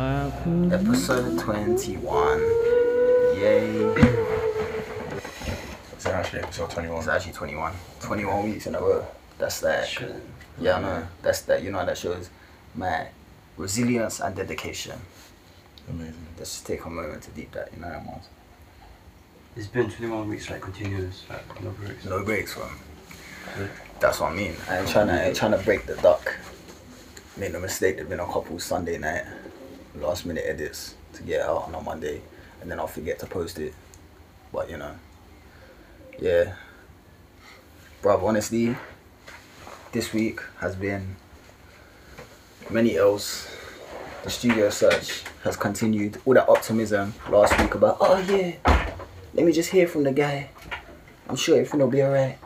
Episode 21. Yay. It's actually episode 21. It's actually 21. 21 weeks in a row. That's like, yeah, I know. That's that, you know, that shows my resilience and dedication. Amazing. Let's just take a moment to deep that, you know what I mean? It's been 21 weeks, like continuous, like no breaks. No breaks from. That's what I mean. I'm trying to, I ain't trying to break the duck. Made a mistake. There's been a couple Sunday night last minute edits to get out on a Monday, and then I'll forget to post it. But you know, yeah, bruv. Honestly, this week has been many L's. The studio search has continued. All that optimism last week about, oh yeah, let me just hear from the guy. I'm sure everything will be alright.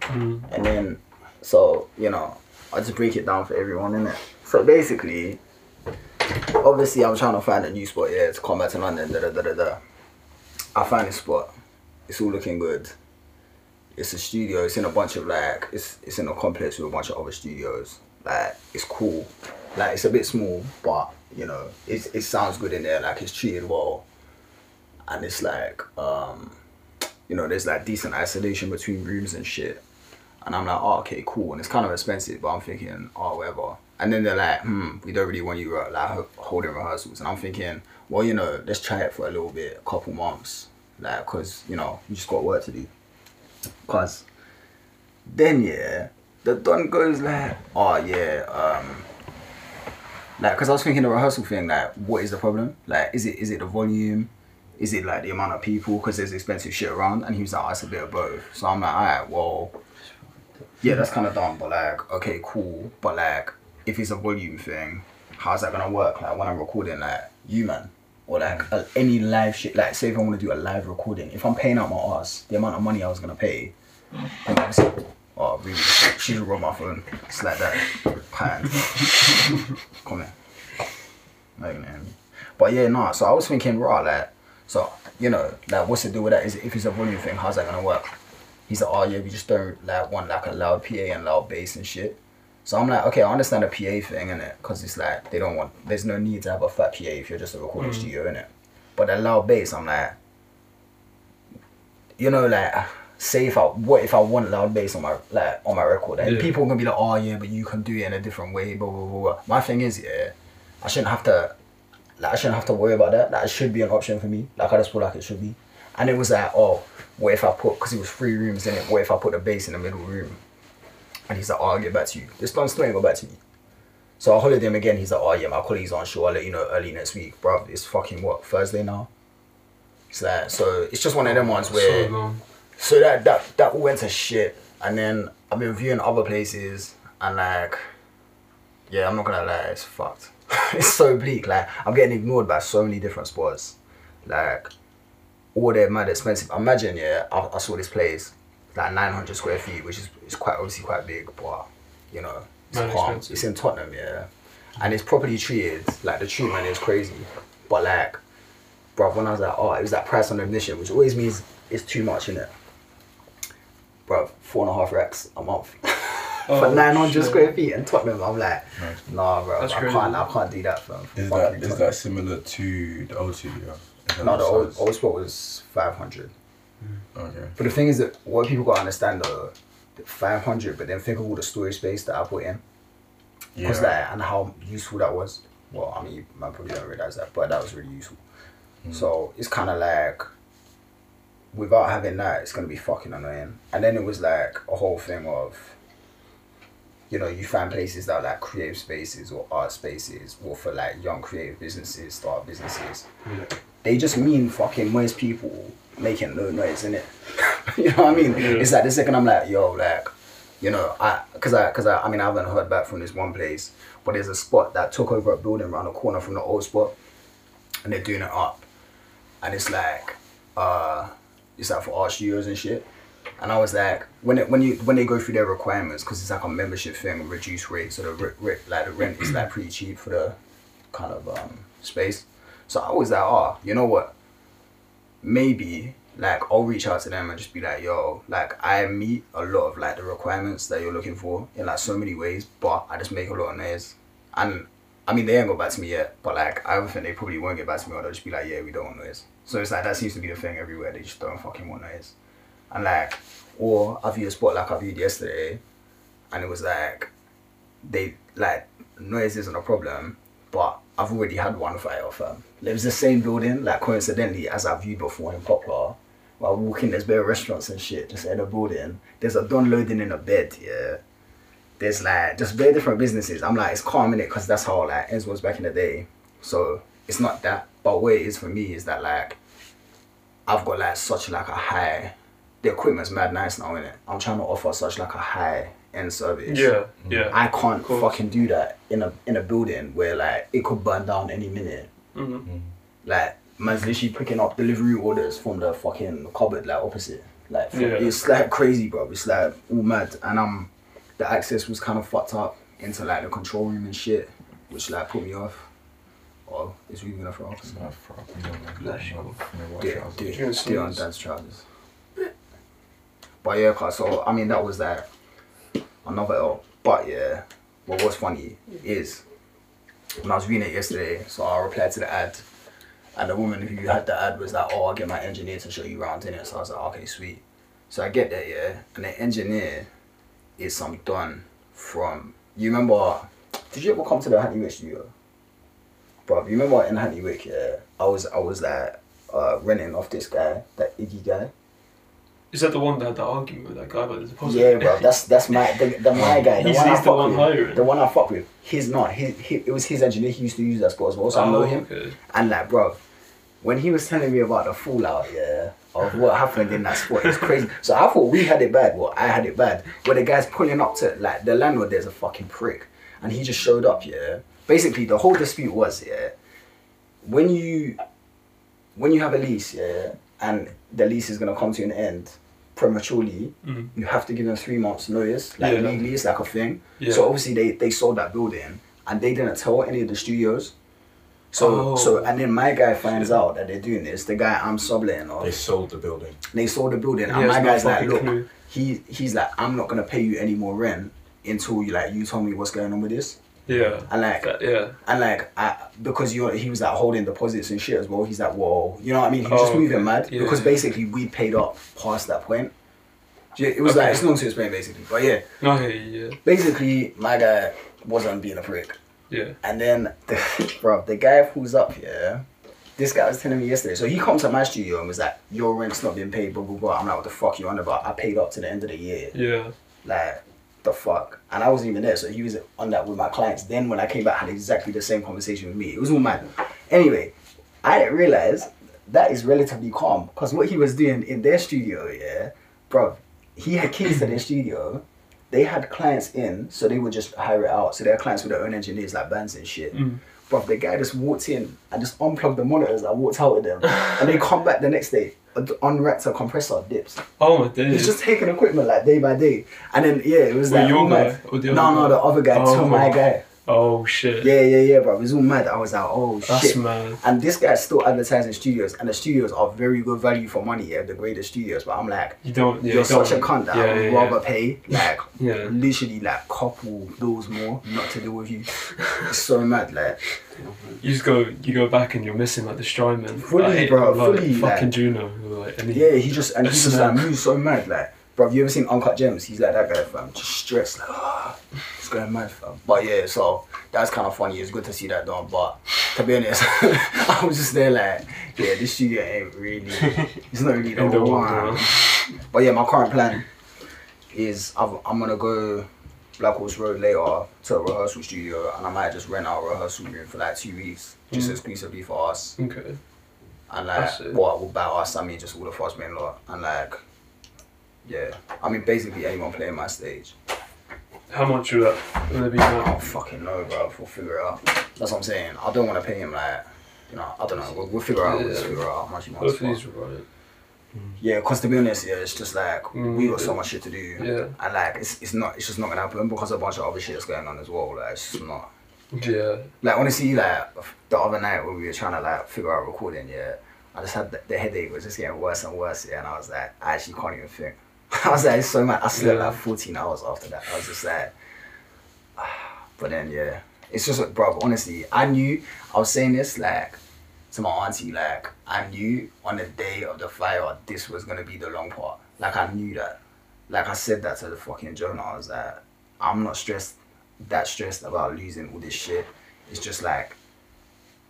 Mm. And then, so, you know, I just break it down for everyone, innit? So basically, obviously, I'm trying to find a new spot, yeah, to come back to London, da da da da da. I find this spot. It's all looking good. It's a studio, it's in a bunch of like, it's, it's in a complex with a bunch of other studios. Like, it's cool. Like, it's a bit small, but, you know, it's, it sounds good in there. Like, it's treated well. And it's like, um, you know, there's like decent isolation between rooms and shit. And I'm like, oh, okay, cool. And it's kind of expensive, but I'm thinking, oh, whatever. And then they're like, hmm, we don't really want you uh, like holding rehearsals. And I'm thinking, well, you know, let's try it for a little bit, a couple months. Like, because, you know, you just got work to do. Because then, yeah, the Don goes like, oh, yeah, um, like, because I was thinking the rehearsal thing, like, what is the problem? Like, is it is it the volume? Is it like the amount of people? Because there's expensive shit around. And he was like, oh, it's a bit of both. So I'm like, all right, well, yeah, that's kind of dumb, but like, okay, cool. But like, if it's a volume thing, how's that gonna work? Like when I'm recording, like you man, or like any live shit. Like, say if I want to do a live recording, if I'm paying out my ass, the amount of money I was gonna pay, oh really? She just robbed my phone. It's like that. Pan. Come here. Me. But yeah, nah. So I was thinking, right, like, so you know, like, what's the deal with that? Is if it's a volume thing, how's that gonna work? He's like, oh yeah, we just don't like want like a loud PA and loud bass and shit. So I'm like, okay, I understand the PA thing in it, cause it's like they don't want. There's no need to have a fat PA if you're just a recording mm. studio in it. But the loud bass, I'm like, you know, like, say if I what if I want loud bass on my like on my record, and Yeah. people gonna be like, oh yeah, but you can do it in a different way, blah blah blah. blah. My thing is, yeah, I shouldn't have to, like, I shouldn't have to worry about that. That should be an option for me. Like I just feel like it should be. And it was like, oh, what if I put, because it was three rooms in it, what if I put the bass in the middle room? And he's like, oh, I'll get back to you. This one still ain't got back to me. So I hollered him again. He's like, oh, yeah, my colleague's on sure. I'll let you know early next week. Bruv, it's fucking what, Thursday now? It's like, so it's just one of them ones where. So. So that that that all went to shit, and then I've been viewing other places, and like, yeah, I'm not gonna lie, it's fucked. it's so bleak. Like I'm getting ignored by so many different spots. Like, all they're mad expensive. Imagine, yeah, I, I saw this place, like 900 square feet, which is is quite obviously quite big, but you know, it's Mad calm. It's in Tottenham, yeah, and it's properly treated. Like the treatment is crazy, but like, bro, when I was like, oh, it was that price on admission, which always means it's too much in it bro, four and a half racks a month oh, for Oh, 900 shit. square feet in Tottenham. I'm like, Nice. nah, bro, That's I crazy. can't, I can't do that for Is that is that similar to the old studio? No, the old, old spot was 500. Okay. But the thing is that what people gotta understand though, the 500, but then think of all the storage space that I put in. Yeah. Like, and how useful that was. Well, I mean, you might probably don't realize that, but that was really useful. So it's kind of like, without having that, it's gonna be fucking annoying. And then it was like a whole thing of, you know, you find places that are like creative spaces or art spaces, or for like young creative businesses, start businesses. Yeah. They just mean fucking most people making no noise in it. you know what I mean? It's like the second I'm like, yo, like, you know, I, cause I, cause I, I mean, I haven't heard back from this one place, but there's a spot that took over a building around the corner from the old spot, and they're doing it up, and it's like, uh, it's like for art studios and shit. And I was like, when it, when you when they go through their requirements, because it's like a membership thing, reduced rate, so the re- re- like the rent is like pretty cheap for the kind of um, space. So I was like, oh, you know what? Maybe like I'll reach out to them and just be like, yo, like I meet a lot of like the requirements that you're looking for in like so many ways, but I just make a lot of noise. And I mean, they ain't got back to me yet, but like, I think they probably won't get back to me, or they'll just be like, yeah, we don't want noise. So it's like that seems to be the thing everywhere. They just don't fucking want noise, and like, or I viewed a spot like I viewed yesterday, and it was like, they like noise isn't a problem, but I've already had one fire off. It was the same building, like coincidentally, as I've viewed before in Poplar. While walking, there's bare restaurants and shit just in the building. There's a don loading in a bed, yeah there's like just very different businesses. I'm like, it's calm in it because that's how like Enz was back in the day. So it's not that, but what it is for me is that like I've got like such like a high. The equipment's mad nice now, innit? I'm trying to offer such like a high end service. Yeah, yeah. I can't fucking do that in a in a building where like it could burn down any minute. Mhm. Like man's literally picking up delivery orders from the fucking cupboard like opposite. Like from- Yeah. it's like crazy, bro. It's like all mad, and um, the access was kind of fucked up into like the control room and shit, which like put me off. Oh, is we even gonna throw off? It's not for up and down. Bless you. No, no white Yeah, trousers. do June on dad's trousers. But yeah, cause so I mean that was that another L. But yeah, what was funny is when I was reading it yesterday, so I replied to the ad, and the woman who had the ad was like, "Oh, I'll get my engineer to show you around in it." So I was like, "Okay, sweet." So I get there, yeah, and the engineer is some done from. You remember? Did you ever come to the Hackney Wick studio? Bro, you remember in Hackney Wick, yeah, I was I was like uh, renting off this guy, that Iggy guy. Is that the one that had that argument with that guy about the deposit? Yeah, bro, that's that's my the, the my guy, the He's- one I he's the one with, hiring. the one I fuck with. He's not. He, he it was his engineer. He used to use that spot as well, so I know Oh, him. Okay. And like, bro, when he was telling me about the fallout, yeah, of what happened in that spot, it's crazy. So I thought we had it bad. Well, I had it bad. Where the guy's pulling up to like the landlord. There's a fucking prick, and he just showed up. Yeah, basically the whole dispute was yeah, when you when you have a lease, yeah, and the lease is gonna come to an end prematurely, Mhm. you have to give them three months notice. Like Yeah. legally, it's like a thing. Yeah. So obviously they they sold that building and they didn't tell any of the studios. So Oh. so and then my guy finds out that they're doing this. The guy I'm subletting off. They sold the building. they sold the building, He and has my guy's like, look, clue. he he's like, I'm not gonna pay you any more rent until you like you tell me what's going on with this. Yeah. And like That, yeah. and like I, because you he was like holding deposits and shit as well. He's like, whoa, you know what I mean? He was Oh, just moving okay. mad Yeah. because basically we paid up past that point. It was like Okay. it's long to explain basically, but yeah, No, hey, yeah. basically my guy wasn't being a prick. Yeah. And then, the, bro, the guy pulls up here. This guy was telling me yesterday. So he comes to my studio and was like, "Your rent's not being paid." Blah blah blah. I'm like, "What the fuck you on about? I paid up to the end of the year." Yeah. Like, the fuck. And I wasn't even there, so he was on that with my clients. Then when I came back, I had exactly the same conversation with me. It was all mad. Anyway, I didn't realize that is relatively calm because what he was doing in their studio, yeah, bro, he had keys to their studio. They had clients in, so they would just hire it out. So their clients with their own engineers, like bands and shit. Mm. Bro, the guy just walked in and just unplugged the monitors. I walked out with them, and they come back the next day, unwrapped a compressor, dips. Oh my days. He's just taking equipment like day by day, and then yeah, it was like guy mad. or the no, no, the other guy Oh, to my guy. Oh shit. Yeah, yeah, yeah, bro. It was all mad. I was like, oh That's shit. mad. And this guy's still advertising studios, and the studios are very good value for money. Yeah, the greatest studios. But I'm like, You don't. Yeah, you're you don't such a want- cunt that yeah, I would yeah, rather pay like Yeah. literally like couple bills more not to deal with you. It's so mad, like. You just go. You go back and you're missing like the Strymon. Fully, like, bro, Like, fully, fucking like- Juno. Like, Yeah, he just and he just like moves so mad, like, bro. Have you ever seen Uncut Gems? He's like that guy, fam. Just stressed, like, going mad, fam. But yeah, so that's kind of funny. It's good to see that done. But to be honest, I was just there like, yeah, this studio ain't really, it's not really the the one. But yeah, my current plan is I've, I'm gonna go Blackhorse Road later to a rehearsal studio, and I might just rent out a rehearsal room for like two weeks, just Mm. exclusively for us. Okay. And like, what about us? I mean, just all the fast main lot. And like, yeah. I mean, basically anyone playing my stage. How much would that would it be I now? don't fucking know, bro. We'll figure it out. That's what I'm saying. I don't want to pay him like, you know, I don't know. We'll, we'll figure out. We'll just Yeah. figure out how much he wants. Both of these for. were right. Yeah, because to be honest, yeah, it's just like we Mm. got so much shit to do. Yeah. And like, it's, it's not, it's just not gonna happen because of a bunch of other shit that's going on as well. Like, it's just not. Yeah. Like honestly, like the other night when we were trying to like figure out recording, yeah, I just had the, the headache was just getting worse and worse, yeah, and I was like, I actually can't even think. I was like, it's so mad. I slept Yeah. like 14 hours after that. I was just like, but then yeah, It's just like, bro, honestly, I knew I was saying this like to my auntie, like I knew on the day of the fire this was gonna be the long part. Like I knew that. Like I said that to the fucking Jonah. I was like, I'm not stressed that stressed about losing all this shit. It's just like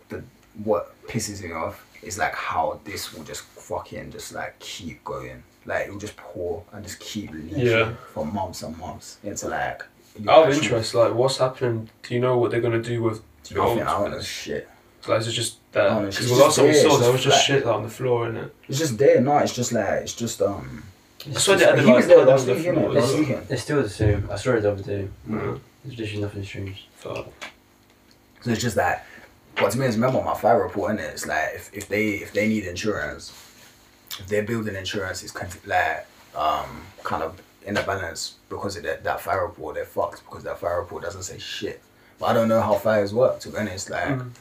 the what pisses me off is like how this will just fucking just like keep going. Like it will just pour and just keep leaking Yeah. for months and months into like your Out of interest, like what's happening? Do you know what they're gonna do with the Nothing, old I don't know ones? shit. Like, is it just that? It's Because just the last time we there, saw, it's there was just flat. shit on the floor, in it. It's just there, no, it's just like it's just um I swear they had he like there last the week, floor. Last It's, weekend. it's still the same. I saw it the other day. Yeah. There's literally nothing changed. So it's just that what to me is remember on my fire report in it, it's like if, if they if they need insurance, if they're building insurance is con- like um kind of in a balance because of that, that fire report, they're fucked because that fire report doesn't say shit. But I don't know how fires work to be honest. Like Mm.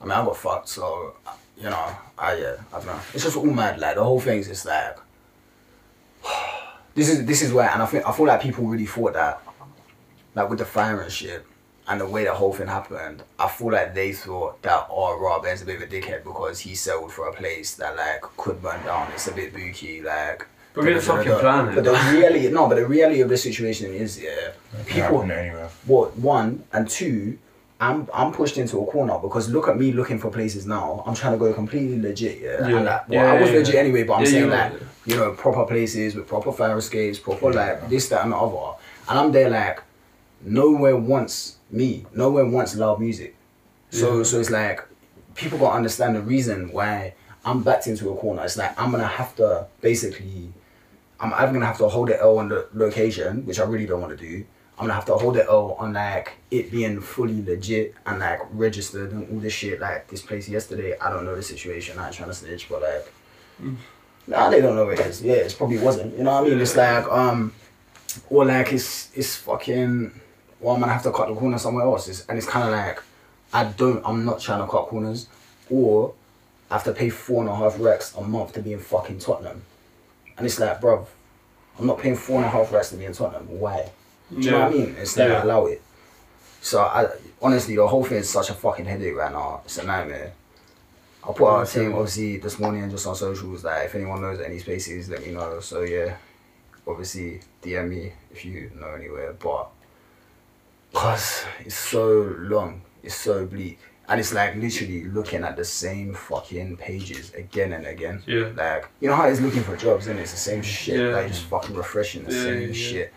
I mean I got fucked so you know, I yeah, I don't know. It's just all mad, like the whole thing's just like this is this is where and I think I feel like people really thought that like with the fire and shit and the way the whole thing happened, I feel like they thought that oh Rob is a bit of a dickhead because he settled for a place that like could burn down. It's a bit booky, like But we had a fucking plan. But the reality no, but the reality of the situation is yeah, It people anywhere. what one and two, I'm I'm pushed into a corner because look at me looking for places now. I'm trying to go completely legit, yeah. Yeah. And like, well, Yeah, I was yeah, legit yeah. anyway, but I'm Yeah, saying you were, like, yeah. you know, proper places with proper fire escapes, proper Yeah. like this, that, and the other. And I'm there like, nowhere wants me, No one wants loud music. So Yeah. so it's like, people gotta understand the reason why I'm backed into a corner. It's like I'm gonna have to basically I'm either gonna have to hold it L on the location, which I really don't want to do. I'm gonna have to hold it L on like it being fully legit and like registered and all this shit. Like this place yesterday, I don't know the situation. I ain't trying to snitch, but like, nah, they don't know what it is. Yeah, it probably wasn't. You know what I mean? It's like um, or like it's it's fucking. Well, I'm gonna have to cut the corner somewhere else. It's, and it's kind of like, I don't. I'm not trying to cut corners, or I have to pay four and a half racks a month to be in fucking Tottenham. And it's like, bruv, I'm not paying four and a half racks to be in Tottenham. Why? Do you know what I mean? It's like, Yeah. allow it. So, I honestly, the whole thing is such a fucking headache right now. It's a nightmare. I put out a thing, obviously, this morning just on socials, that if anyone knows any spaces, let me know. So, yeah, obviously, DM me if you know anywhere. But, because it's so long, it's so bleak. And it's like literally looking at the same fucking pages again and again. Yeah. Like, you know how it's looking for jobs, and it's the same shit. Yeah. Like, just fucking refreshing the Yeah, same yeah, shit.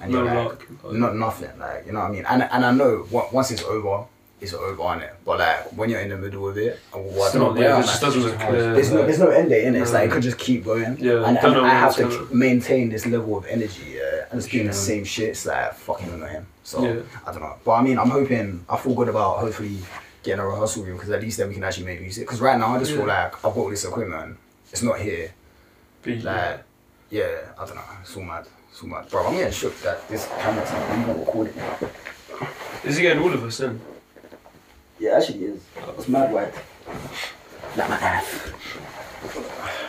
And No you're like, luck. not nothing. Like, you know what I mean? And and I know on- once it's over, it's over on it. But like when you're in the middle of it, uh, well, I It's not, yeah, it just like, doesn't look clear. there's no, there's no end date in it. It's like it could just keep going. Yeah, and, don't and know I have to maintain this level of energy. Yeah, and it's doing the same shit. It's like fucking annoying. So Yeah. I don't know. But I mean, I'm hoping. I feel good about hopefully getting a rehearsal room because at least then we can actually make music. Because right now I just feel like I've got all this equipment. It's not here. Be, Like, yeah, I don't know. It's all mad. It's all mad. Bro, I'm getting shook that this camera's not even recording. Is he getting all of us in? Yeah, actually is. It's mad white. Like my ass.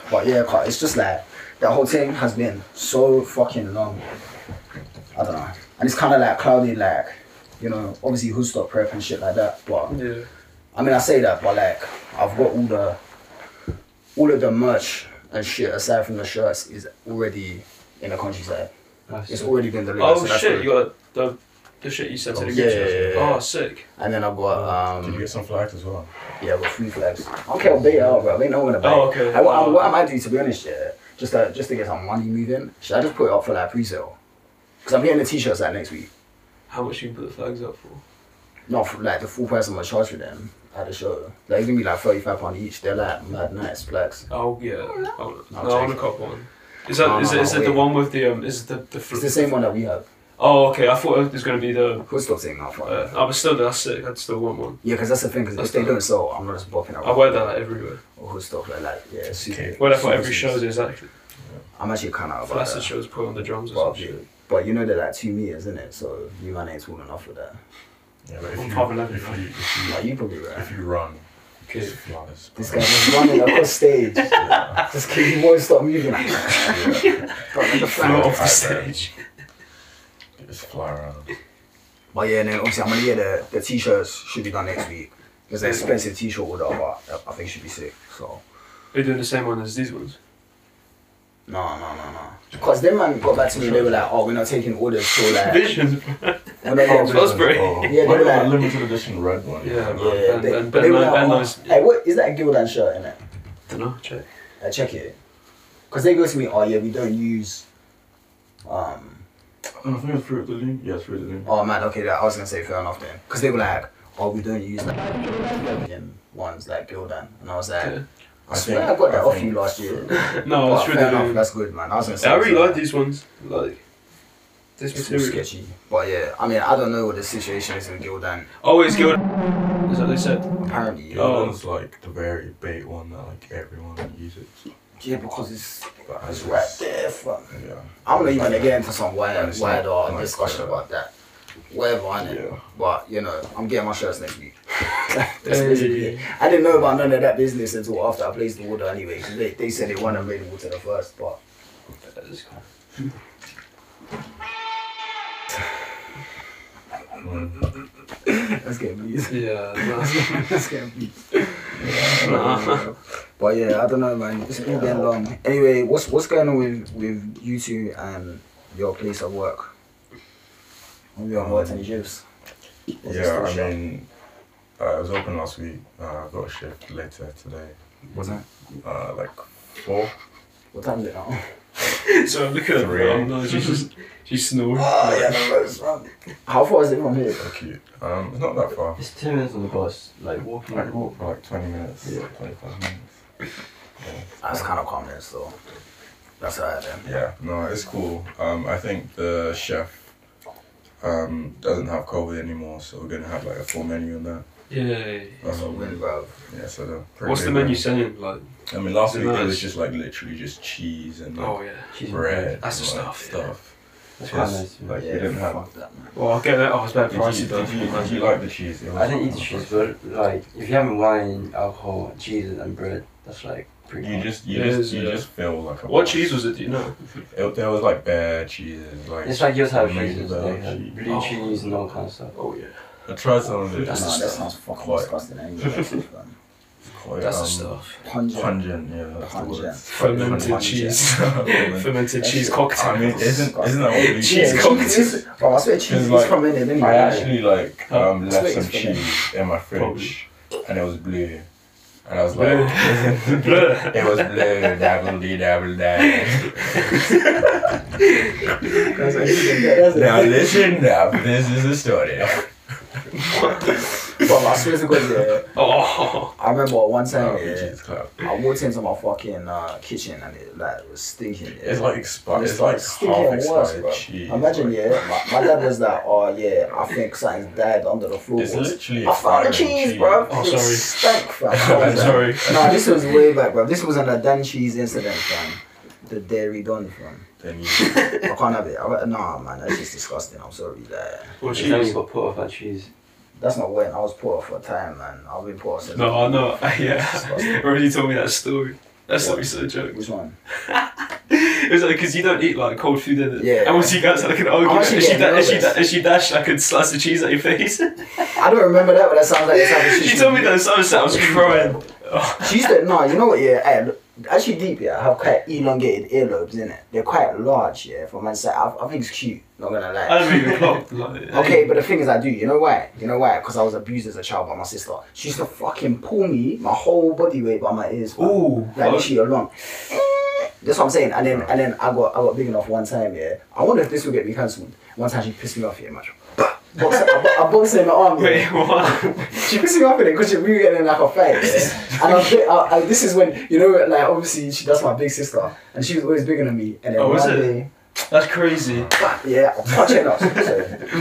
But yeah, it's just like that whole thing has been so fucking long. I don't know. And it's kind of like cloudy, like, you know, obviously who stop prep and shit like that. But Yeah. I mean, I say that, but like, I've got all the, all of the merch and shit aside from the shirts is already in the countryside. That's It's it. already been delivered. Oh so shit! You got the the shit you sent to the Oh, group yeah, yeah, yeah. Oh, sick. And then I've got Did you um, get some flags as well? yeah, with free flags. I don't care what bait it out, bro. Ain't no one gonna buy. Oh, okay. I, what, I, Oh. what I might do, to be honest, yeah, just to, just to get some money moving, should I just put it up for like pre-sale? Because I'm getting the t-shirts like next week. How much you put the flags up for? Not for, like the full price I'm gonna charge for them at the show. Like it's gonna be like thirty-five pound each. They're like mad nice flags. Oh yeah. Oh, no, I'll I want a it. cop one. Is that No, is no, it, is no, it the one with the um? Is it the the? Fl- It's the same one that we have. Oh okay. I thought it was gonna be the. Who's still saying that for? Uh, oh, but still, that's sick. I'd still want one. Yeah, because that's the thing. Because if they the- don't sell, I'm not just bopping around. I wear that everywhere. Or who's stuff like that. Yeah, super. Okay. Wear that for Super every show. seats. There's actually I'm actually kind of about Flaccid that. shows put on the drums or But, some shit. But you know they're like two meters, isn't it? So you man ain't tall enough for that. Yeah, but if I'm you, 5'11", if you, if you, Like you, you probably right. if you run, Okay. it's flawless. This guy just running across stage. Yeah. Just kidding, he won't stop moving. Like, Yeah. bro, let the Float flag. off the stage. Just fly around. But But yeah, and then obviously I'm gonna get the, the t-shirts should be done next week. It's an expensive t-shirt order, but I think it should be sick. So Are you doing the same one as these ones? No, no, no, no. Because them man got back to me. They were like, "Oh, we're not taking orders for like." Vision. we're not getting- Salisbury. Oh, Yeah, what they're about like- limited edition red one? Yeah, Yeah, man. they, and they Ben, were like, ben oh. Hey, what is that a Gildan shirt in it? Dunno, check. I check it. Cause they go to me, oh yeah, we don't use. Um. Oh, I think it's Fruit of the Loom. Yeah, it's Fruit of the Loom. Oh man, okay, that, I was gonna say fair enough then. Cause they were like, oh, we don't use like Gildan ones like Gildan, and I was like, Yeah. I swear I got that I off think- you last year. No, But it's fair really enough, that's good, man. I was gonna say. I really like these ones. Like this It's all material. sketchy, but yeah, I mean, I don't know what the situation is with Gildan. Oh, it's good. Is that what they said? Apparently, Yeah, Oh. one's like the very bait one that like everyone uses. yeah, because it's But it's it's right there, fam. Yeah. I'm not even gonna get into some And wider, it's wider like, discussion uh, about that. Whatever, I know. Yeah. But you know, I'm getting my shirts next week. That's Hey. I didn't know about none of that business until after I placed the order anyway. they, they said it wasn't available to the first, but That's cool. Mm. let's get views. Yeah. no. let's get views. But yeah, I don't know, man. It's all getting long. Anyway, what's what's going on with with you two and your place of work? Have you haven't worked any shifts? Or is it Yeah, I mean, uh, I was open last week. Uh, I got a shift later today. Was that? Uh, like four. What time is it now? so I'm looking at Three. her. No, she's just she's snoring. Oh yeah, no, roads, man. How far is it from here? So cute. Um, it's not that far. It's 10 minutes on the bus, like walking. I could walk for like 20 minutes, Yeah. 25 minutes. Yeah. That's kind of common, though. that's alright then. Yeah, no, it's cool. Um, I think the chef um, doesn't have COVID anymore, so we're gonna have like a full menu on that. Yeah. That's a Um, win, bro. Yeah, so the What's the menu one. saying? Like, I mean, last Is it week it was just like literally just cheese and like oh yeah. Cheese and bread. That's the and, like, stuff, yeah. Stuff. That's quite yeah. like- Yeah, you didn't have- fuck that, man. Well, I'll get that. Oh, it's better Did you, pricey though. did, you, did you like the cheese? It I didn't eat the cheese, but like if you have wine, alcohol, cheese, and bread, that's like pretty. You cool. just you It just is, you yeah. just feel like a What boss. cheese was it? Do you know? It, there was like bad cheeses, like It's like your type of amazing cheeses. bare They had cheese. blue Oh. cheese and all kind of stuff. Oh yeah. I tried some of it. That's Nah, the that stuff. sounds fucking Quite- disgusting. Anyway, that's it, quite, That's the um, stuff. Pungent. Pungent, yeah. That's the Pungent. word. Fermented Pungent. cheese. Fermented. Fermented cheese it. cocktail. I mean, isn't isn't that what blue Cheese Yeah, cheese? cocktail. cheese is- Bro, I swear cheese is like- fermented anyway. I actually like Oh, um, left some cheese in my fridge, Probably. and it was blue, and I was Blue. like, it was blue, dabble dee dabble da. That's what you can get, that's it. Now listen up, this is the story. Bro, I swear to God, yeah. Oh. I remember one time, Oh, yeah. I walked into my fucking uh, kitchen and it like was stinking. Yeah. It's like expired. It's It's like like stinking half and worse, expired bro. cheese. Imagine, like, yeah, my, my dad was like, oh yeah, I think something's died under the It's floorboards. literally I found the cheese, cheese. bro. Oh, It sorry. Stank, fam. I'm sorry. No, this was way back, bro. This was an the Dan cheese incident, fam. The dairy done, fam. Then you, I can't have it. I, nah, man, that's just disgusting. I'm sorry, like, What It's only cheese? got put off that cheese. That's not when I was poor for a time, man. I've been poor since. No, I know. Yeah. Already told me that story. That story's so joke. Which one? It was like because you don't eat like cold food in it. Yeah. And once you guys had like an argument, and she, da- and she, da- and she dashed like a slice of cheese at your face. I don't remember that, but that sounds like the type of shit. she told me that Somerset. I was crying. She used to, no, you know what, yeah, look, actually deep, yeah, I have quite elongated earlobes in it. They're quite large, yeah, for my side. I, I think it's cute, not gonna lie. I haven't even clocked. Like, Okay, but the thing is, I do. You know why? You know why? Because I was abused as a child by my sister. She used to fucking pull me, my whole body weight by my ears. Ooh. Like fuck. literally along. That's what I'm saying. And then and then I got I got big enough one time. Yeah. I wonder if this will get me cancelled. One time she pissed me off. Yeah, much. Box, I, bo- I boxed her in the arm. Wait, what? She pissed me off with it because we were getting in like a fight. Yeah. And I, was I, I, this is when you know, like obviously she that's my big sister, and she was always bigger than me. And then Oh, is it? day. That's crazy. But yeah, I'm touching her. I'm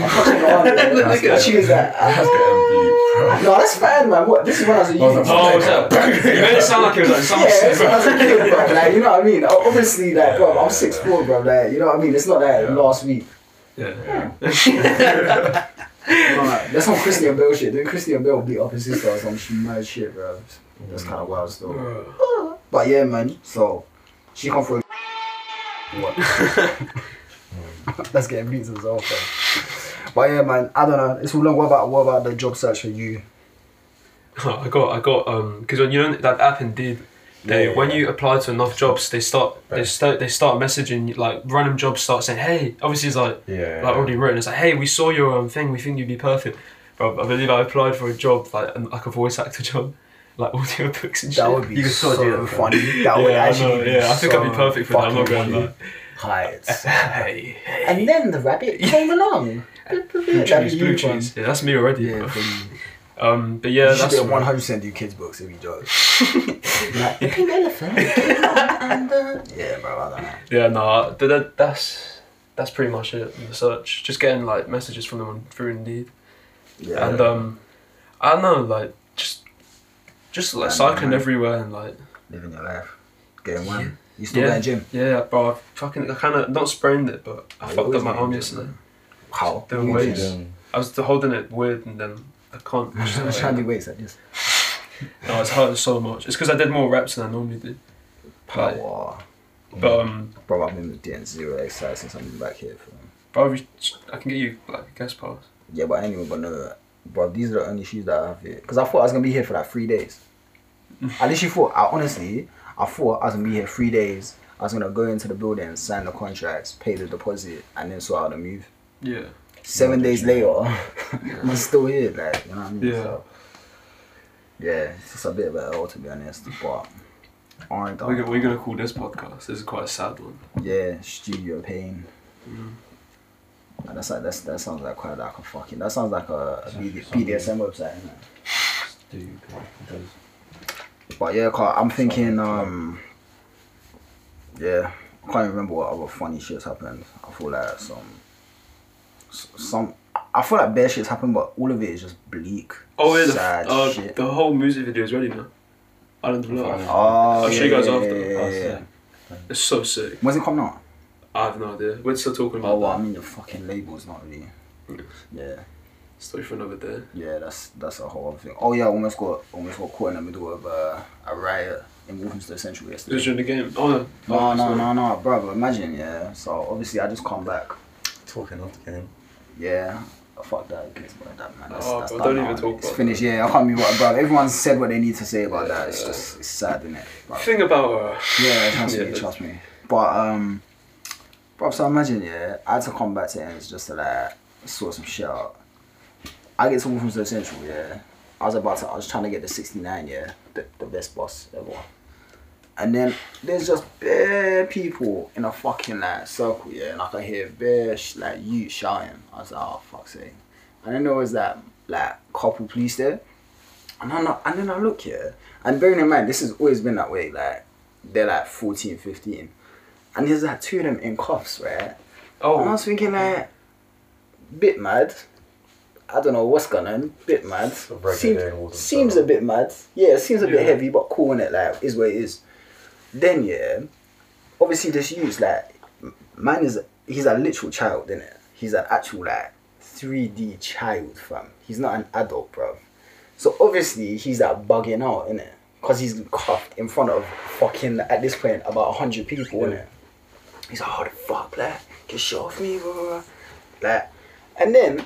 touching her arm. And she was like, ah. getting no, that's fine, man. What? This is when I was a youth. Oh, Oh, was that? You made it sound like it was like some Yeah, when I was a kid, bro. Like, you know what I mean? Obviously, like, bro, I'm 6'4", bro. Like, you know what I mean? It's not like Yeah. last week. Yeah. No, like, that's some Christian Bale shit. Then Christian Bale beat up his sister or some mad shit, bro. That's kind of wild stuff. Bro. But yeah, man. So she come through. What? Let's get beats as well, fam. But yeah, man, I don't know. It's all long. What about what about the job search for you? I got I got um because when you know that app Indeed, they Yeah, when yeah. you apply to enough jobs, they start they start they start messaging like random jobs start saying hey obviously it's like Yeah. like already written it's like hey we saw your um, thing we think you'd be perfect. Bro, I believe I applied for a job like an- like a voice actor job, like audio books and shit. That would be You can so still do that, funny. That would yeah, I know, be yeah, I think I'd be perfect for that. I'm not gonna lie. Heights. hey, hey. And then the rabbit came along. Blue That'd cheese, blue cheese. Yeah, that's me already. Yeah, bro. for you. Um, but yeah, you should that's be one hundred percent do kids books if you joke. like, pink elephant and uh, yeah, bro, I don't know. yeah, no, that, that's that's pretty much it. The search, just getting like messages from them on, through Indeed, Yeah, and um, I don't know, like just just like Yeah, cycling man. everywhere and like living your life, getting one. You still Yeah. gym? yeah, bro, I fucking I kind of not sprained it, but I You fucked up my arm yesterday. How? Doing weights. I was holding it weird and then I can't. I was trying to do weights like this. no, it's hurting so much. It's because I did more reps than I normally did. Like, Power. but um, Bro, I've been doing zero exercise since I've been back here. For, bro, I can get you like a guest pass. yeah, but anyway, but no, bro, these are the only shoes that I have here. Because I thought I was going to be here for like three days. At I literally thought, I honestly, I thought I was to be here three days. I was going to go into the building, sign the contracts, pay the deposit, and then sort out the move. Yeah. Seven days later, I'm still here, like, you know what I mean? Yeah. So, yeah, it's just a bit of a L to be honest, but aren't We're, we're gonna call this podcast. This is quite a sad one. Yeah, studio pain. Mm. And That's like that's that sounds like quite like a fucking that sounds like a, a BD, BDSM website? Stupid. It. But yeah, I'm thinking, um, yeah, I can't even remember what other funny shits happened. I feel like some, some, I feel like bad shits happened, but all of it is just bleak, Oh yeah, sad the, uh, shit. the whole music video is ready now. Island of Love. oh, I'll show you guys yeah, after. Yeah, yeah, Oh, yeah. sick. It's so sick. When's it coming out? I have no idea. We're still talking about. Oh, about well, I mean the fucking label's not really. Yeah, Story for another day. yeah, that's that's a whole other thing. Oh yeah, I almost got almost got caught in the middle of uh, a riot in Walthamstow Central It was yesterday. during the game. Oh no. No, Oh, no, no, no, brother. Imagine, yeah. So obviously, I just come back. Talking of the game. Yeah, fuck that. It's about that man. That's, Oh, that's bro, don't even talk It's about finished. Yeah, I can't be what, bro. Everyone's said what they need to say about that. It's just it's sad, isn't it? Thing about uh, Yeah, trust me, Yeah. trust me. But um, bro, so I imagine, yeah, I had to come back to ends just to like sort some shit out. I get to Walthamstow Central, yeah. I was about to, I was trying to get the 69, yeah, the, the best bus ever. And then there's just bare people in a fucking like circle, yeah, and I can hear bare sh- like you shouting. I was like, oh fuck's sake. And then there was that like couple police there. And then I, and then I look here, and bearing in mind, this has always been that way, like they're like 14, 15. And there's like two of them in cuffs, right? Oh. And I oh was thinking like, bit mad. I don't know what's going on. Bit mad. Seems, day in Walthamstow. seems a bit mad. Yeah, it seems a bit heavy, but cool in it. Like is what it is. Then yeah, obviously this use like, man is he's a literal child, isn't it? He's an actual like 3D child, fam. He's not an adult, bro. So obviously he's like bugging out, in it Cause he's cuffed in front of fucking at this point about hundred people, in it. He's like, oh the fuck, like, get shit off me, blah, blah, blah. Like, and then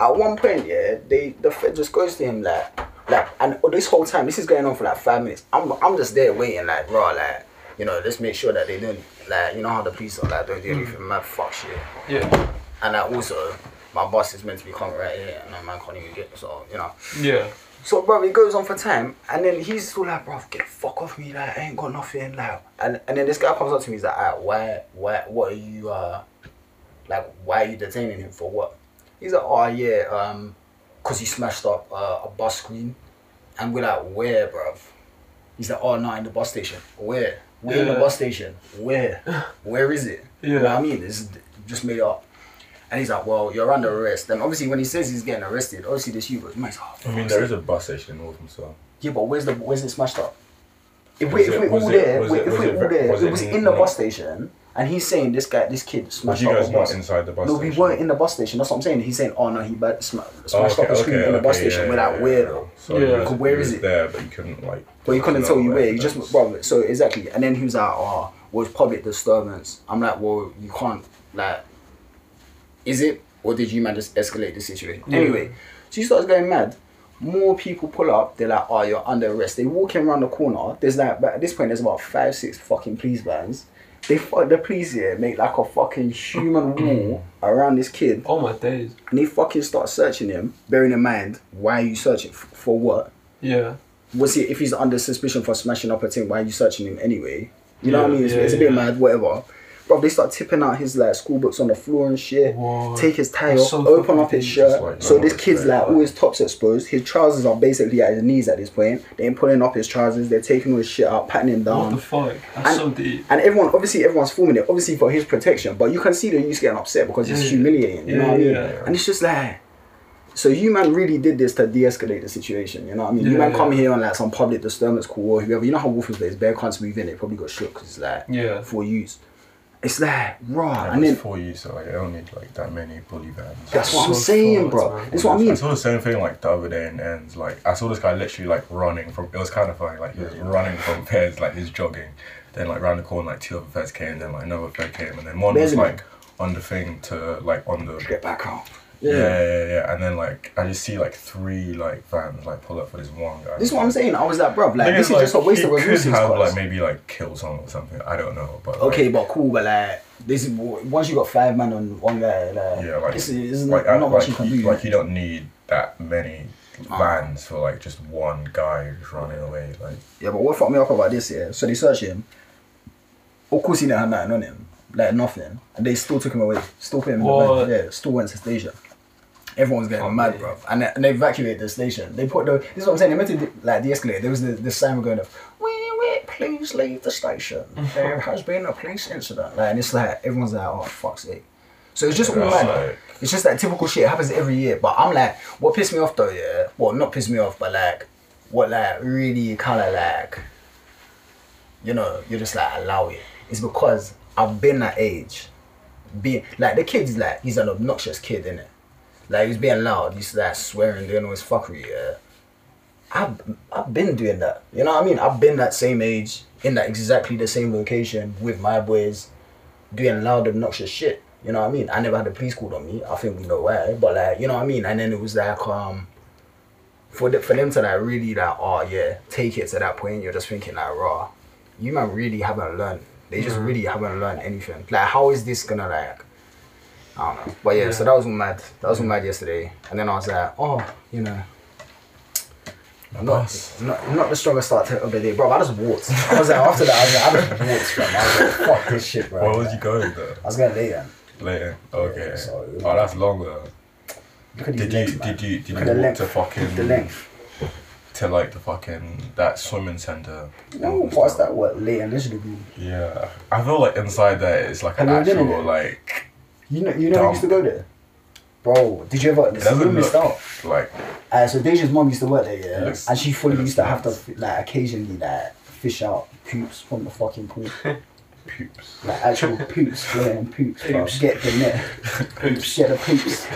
at one point, yeah, they the Fed just goes to him like, like, and this whole time, this is going on for like five minutes. I'm, I'm just there waiting, like, raw, like, you know, let's make sure that they don't, like, you know how the police are, like, don't do anything mad fuck shit. yeah, And like, also, my boss is meant to be coming right here, and my man can't even get, so, you know. yeah. So, bro, it goes on for time, and then he's still like, bro, get fuck off me, like, I ain't got nothing, like, and and then this guy comes up to me, he's like, alright, why, why, what are you, uh, like, why are you detaining him for what? He's like, oh yeah, um, cause he smashed up uh, a bus screen, and we're like, where, bro? He's like, oh no, in the bus station. Where? Where in the bus station? Where? Where is it? You know Yeah. what I mean? It's just made up. And he's like, well, you're under arrest. And obviously, when he says he's getting arrested, obviously this you goes, man, oh, I mean, fuck's there sake." is a bus station in Walthamstow. Yeah, but where's the where's it smashed up? If we, if it, we're all it- there, it- if was we're all ve- there, was it it was in- in the like- bus station, and he's saying this guy, this kid Was smashed you up guys a not inside the bus No, station? we weren't in the bus station. That's what I'm saying. He's saying, oh no, he bad, sma- Oh, smashed okay, up the screen okay, in the bus okay, station. yeah, We're yeah, where yeah. though? So Yeah. he was, Where he it? there, but you couldn't like. But he couldn't tell you where. He that just, was- bro. So exactly, and then he was like, oh, was public disturbance. I'm like, well, you can't like, is it or did you man just escalate the situation? Yeah. Anyway, she starts going mad. More people pull up. They're like, "Oh, you're under arrest." They walk in around the corner. There's like, but at this point, there's about five, six fucking police vans. They fuck the police here make like a fucking human wall around this kid, Oh my days. and they fucking start searching him. Bearing in mind, why are you searching F- for what? Yeah. was he if he's under suspicion for smashing up a thing? Why are you searching him anyway? You know what I mean? It's, yeah, it's a bit yeah. mad, whatever. Bro, they start tipping out his like school books on the floor and shit. Take his tie off, so open up his shirt. Like, so no, this kid's like all his tops exposed. His trousers are basically at his knees at this point. They ain't pulling up his trousers. They're taking all his shit out, patting him down. What the fuck? That's And- so deep. And everyone, obviously, everyone's filming it, obviously for his protection. But you can see the youth getting upset because it's Yeah. humiliating. You know Yeah, what I mean? yeah. And it's just like, so you man really did this to de-escalate the situation. You know what I mean? you Yeah, come here on like some public disturbance call or whoever. You know how Wolfens plays bare cunts move in. They probably got shook because it's like Yeah. for use. It's there, raw, And and then it's for you, so like I don't need like that many bully vans. that's what I'm saying, fucked, bro. man. That's what I mean. I saw the same thing like the other day in ends. Like I saw this guy literally like running from. It was kind of funny. Like he was running from feds, like he's jogging. Then like round the corner, like two other feds came. Then like another fed came, and then one There's was like on the thing to like on the. Get back up. Yeah. yeah, yeah, yeah. And then like I just see like three like vans like pull up for this one guy. This is what I'm saying. I was like, bro, like this is like, just a waste of resources. Could have like maybe like kill someone or something. I don't know, but like, Okay, but cool, but like this is once you got five men on one guy, like, Yeah, like- this is, this is like, not, I- not much like, you can you, do. like you don't need that many Ah. vans for like just one guy who's running away. Like Yeah, but what fucked me up about this, yeah? So they searched him. Of course, he didn't have nothing on him, like nothing, and they still took him away, still put him in the What? van. Yeah, still went to station. Everyone's getting Oh, mad, bro, and they, and they evacuated the station. They put the. This is what I'm saying. They meant to de- like de-escalate. There was the the siren going off. Wait, wait, please leave the station. There has been a police incident. Like, and it's like everyone's like, oh fuck's sake. So it's just all mad. like- It's just that typical shit. It happens every year. But I'm like, what pissed me off though, yeah? Well, not pissed me off, but like, what like really kind of like, you know, you're just like allow it. It's because I've been that age, being like the kid's like he's an obnoxious kid, innit? Like he's being loud, he's like swearing, doing all his fuckery. Yeah, I've I've been doing that. You know what I mean? I've been that same age in that exactly the same location with my boys, doing loud, obnoxious shit. You know what I mean? I never had the police called on me. I think we know why, but like you know what I mean. And then it was like um, for the, for them to like really like oh yeah, take it to that point. You're just thinking like raw, you man really haven't learned. They just really haven't learned anything. Like how is this gonna like? I don't know. But yeah, so that was all mad. That was all mad yesterday. And then I was like, oh, you know. Not, not, not the strongest start to of the day, bro. I just walked. I was like, after that, I was like, I just walked, fam. I was like, fuck this shit, bro. Where was you going though? I was going later. Later. Okay. Yeah, so- oh, that's long though. Look at these Did you did you did you at the walk to fucking The length. to like the fucking that swimming center? No, what's that? What late and literally be? Yeah, I feel like inside there it's like an you actual like You know, you know, who Dumb. used to go there. Bro, did you ever? it The doesn't room missed look out. like Uh, so Deja's mom used to work there, yeah, looks- and she fully used to looks have to like occasionally like fish out poops from the fucking pool, poops. like actual poops, yeah, and poops. Poops. Get the net, Poops. get the poops.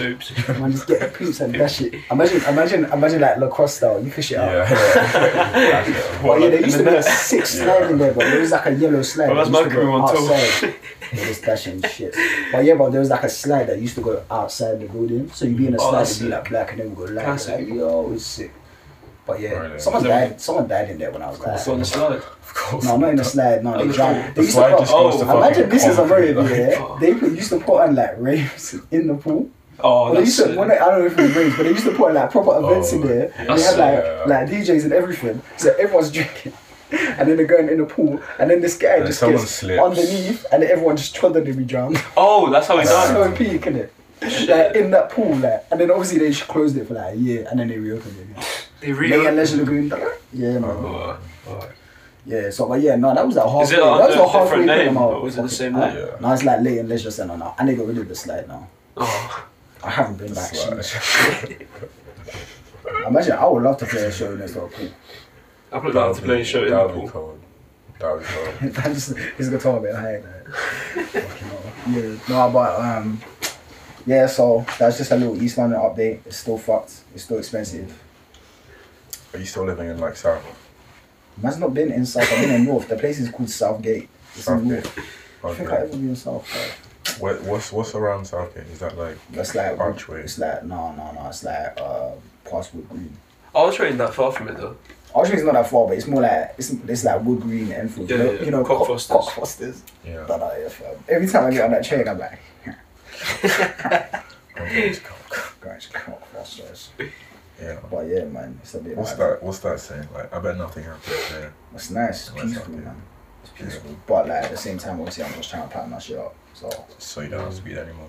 Oops. Man, just get the poops and dash it. Imagine, imagine, imagine like lacrosse style. You fish it out. Yeah. That's it. But yeah, there used to be a six slide in there, but there was like a yellow slide. Well, that's my crew on. Yeah, just dashing shit. But yeah, but there was like a slide that used to go outside the building. So you'd be in a Oh, slide, it'd be like black, and then we go light. Like, yo, it's sick. But yeah, Really? someone Is there- died. Someone died in there when I was It's on there. the slide. Of course. No, not in the slide. No, oh, On they the drowned. pool. They used to put, just to Oh, imagine this is a very concrete, like- yeah. They used to put on like raves in the pool. Oh, Well, they that's used to, when they, I don't know if it was raves, but they used to put like proper oh, events in Oh, there. And they had like sick. like DJs and everything. So everyone's drinking. And then they're going in the pool, and then this guy And just someone gets slips. underneath, and everyone just trundled to be drowned. Oh, that's how he It's died. so peak, isn't it? Like in that pool, like, and then obviously they just closed it for like a year, and then they reopened it again. They Lay really. and Leisure Lagoon, yeah, man. Oh, oh. Yeah, so but yeah, no, that was a halfway. Is it that was under a a halfway different name, amount. or was it the same name? Yeah. No, it's like Leyton Leisure Center now, and they got rid of the slide now. Oh. I haven't been back. Imagine, I would love to play a show next to a. I would love to play a show in the That would be pool. cold. That would be cold. That's his guitar a bit high. Like. Fucking hell. yeah, no, but um, yeah. So that's just a little East London update. It's still fucked. It's still expensive. Are you still living in like South? Man's not been in South. I've been in North. The place is called Southgate. It's in Southgate. North. I think I Okay. ever been in South. Bro. What, what's what's around Southgate? Is that like That's like Archway? It's like no, no, no. It's like uh, past Wood Green. Archway ain't that far from it though. Archway's not that far, but it's more like it's it's like Wood Green and Enfield. Yeah, you know, yeah, you know Cock Cock- Fosters. Yeah? But, uh, yeah, fam. Every time I get on that train, I'm like, I'm going to Cock. Guys, Cockfosters. Yeah. But yeah, man, it's a bit. What's like, that? What's that saying? Like, I bet nothing happens there. It's nice. It's peaceful, that, man. It's peaceful. But like at the same time, obviously, I'm just trying to pack my shit up. So, So you don't have to be there anymore.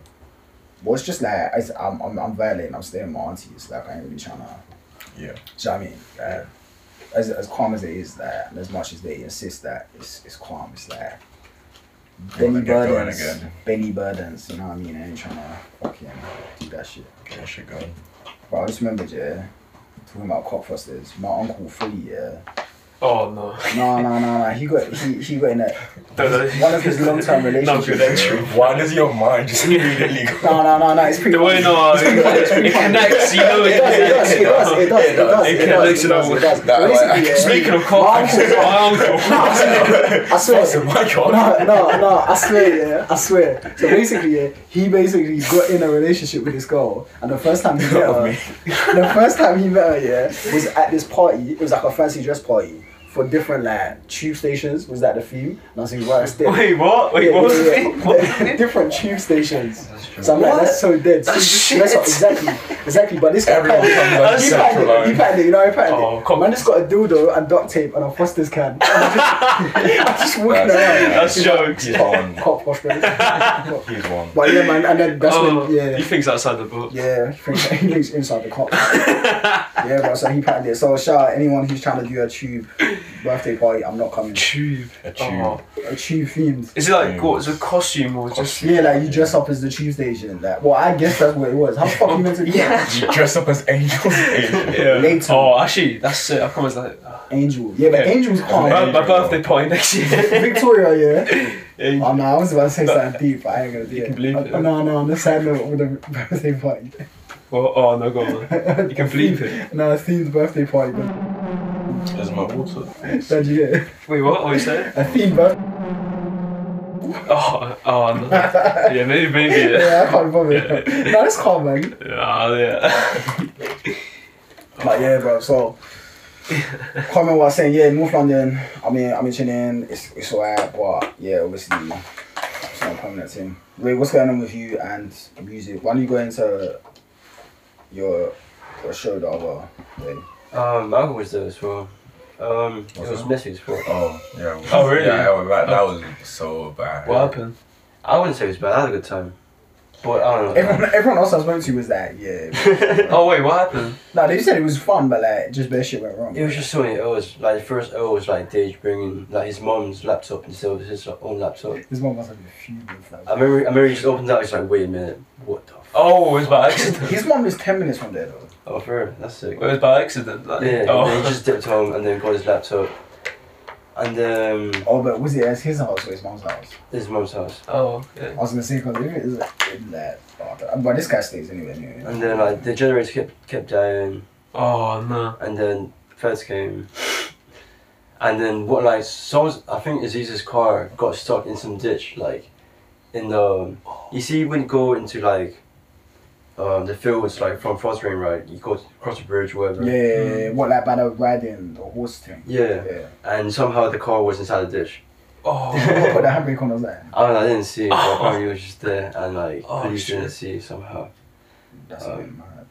well, it's just like it's, I'm, I'm, I'm violating. I'm staying with my auntie. It's like I ain't really trying to. Yeah. Do you know what I mean? Like, as, as calm as it is, that and as much as they insist that it's, it's calm, it's like Benny wanna get going burdens. Benny burdens. You know what I mean? I ain't trying to fucking do that shit. Get that shit going. But I just remembered, yeah, talking about cockfosters. My uncle Fully, yeah. Oh no. No, no, no, no. He got he, he got in a No, no. one of his long term Not relationships. good entry. Why does your mind just immediately go? No, no, no, no. It's pretty. The way funny. no, It's pretty funny, it's it, pretty it funny. connects. You know, It does, it does, it does, it does, it does, It it connects does, to it the- does, it does. That, Basically, Speaking of my cock, uncle- my uncle. I swear. My god. No, no, no, I swear, yeah, I swear. So basically, yeah, he basically got in a relationship with this girl, and the first time he met her, me. the first time he met her, yeah, was at this party. It was like a fancy dress party for different like tube stations. Was that the theme? And I was like, right, stay. Wait, what? Wait, what was the thing? What was the thing? different tube stations. That's true. So I'm like, What? that's so dead. That's So that's what- shit. exactly, exactly. But this guy Everyone patterned comes it. he central patterned it. He line. patterned it. You know, he patterned Oh, it. come Man, just got a dildo and duct tape and a Foster's can. And I'm just, I'm just walking That's- around. That's jokes. He's one. Cop Foster. He's one. But yeah, man, and then that's Oh, when yeah. He thinks outside the book. Yeah, he thinks, he thinks inside the cop. yeah, but so he patterned it. So shout out anyone who's trying to do a tube birthday party. I'm not coming. Tube. A tube. Oh. A tube themed. Is it like Tube. what's a costume or just? Yeah, like you dress up as the tube station. Like, well, I guess that's what it was. How the fuck you meant to do that? You dress up as angels. Angels. Yeah. Later. Oh, actually, that's it. I promise that. Angel. Yeah, but Yeah. Angel's calm. My, Angel. my birthday party next year. Victoria, yeah. Angel. Oh no, I was about to say something deep, but I ain't gonna do You it. can believe it. Uh, No, no, on the side note with the birthday party. Well, oh no, go on. You can believe it. No, it's themed birthday party. But There's my water. did you get it? Wait, what? What you saying? A themed birthday. Oh, oh no. Yeah, maybe, maybe. Yeah. Yeah, I can't bother. No, that's calm, man. Oh, yeah. But yeah, bro. So, comment was saying, yeah, North London. I mean, I'm chilling. It's it's alright, but yeah, obviously, it's not a permanent thing. Wait, what's going on with you and music? Why don't you go into your your show the other day? Um, my uncle was there as well. Um, it Was was it? Fault. Oh, yeah. Oh, really? Yeah, that, that, that was so bad. What happened? I wouldn't say it was bad. I had a good time. But I don't know. Everyone, everyone else I spoke to was like, yeah. Oh wait, what happened? no, they said it was fun, but like, just bad shit went wrong. It was just so many O's. Like the first O was like Dage bringing like his mom's laptop instead of his own laptop. His mom must have been fuming. with that. I remember, I remember he just opened that. He's like, wait a minute, what the? F-? Oh, it was by accident. His mom is ten minutes from there though. Oh, fair. That's sick. It was by accident. Like, Yeah. Oh. He just dipped home and then got his laptop. And um, Oh, but was it at his house or his mom's house? his mom's house. Oh, okay. I was gonna say because if it is in that, but this guy stays anyway. anyway. And then like the generator kept kept dying. Oh no. and then feds came. And then what like someone's I think Aziz's car got stuck in some ditch like in the you see when you go into like um the fields like from Fostering right you go across the bridge whatever Yeah, yeah, yeah. what like by the riding the horse thing. yeah Yeah. and somehow the car was inside the ditch Oh. Put the handbrake on was that. I don't I didn't see it but Oh. apparently it was just there and like Oh, police didn't shit. see somehow That's Um, a bit mad.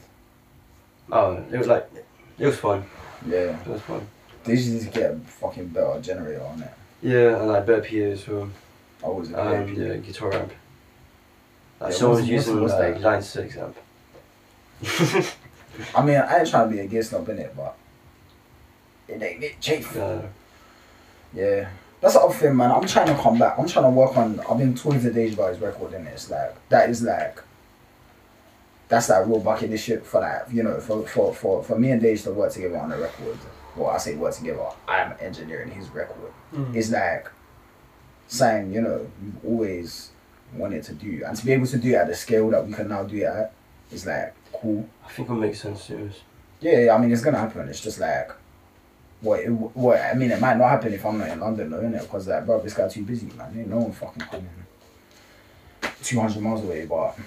oh it was like it was fun Yeah. it was fun They just need to get a fucking better generator on it. yeah and like better PA as well I was it? um, yeah guitar amp like Yeah, someone's what's- using what's like that? line 6 amp I mean, I ain't trying to be a gear snob in it, but it ain't it chief. Yeah. Yeah. That's the other thing, man. I'm trying to come back. I'm trying to work on. I've been talking to Dave about his record, and it's like that is like that's like real bucket this shit for like you know for for for, for me and Dave to work together on the record. Well, I say work together. I'm engineering his record. Mm. It's like saying you know you've always wanted to do, and to be able to do it at the scale that we can now do it at is like cool. I think it makes sense to us. Yeah, I mean, it's gonna happen. It's just like, what? It, what? I mean, it might not happen if I'm not in London, though, innit? Because like, bro, this guy too busy, man. Ain't no one fucking coming. two hundred miles away, but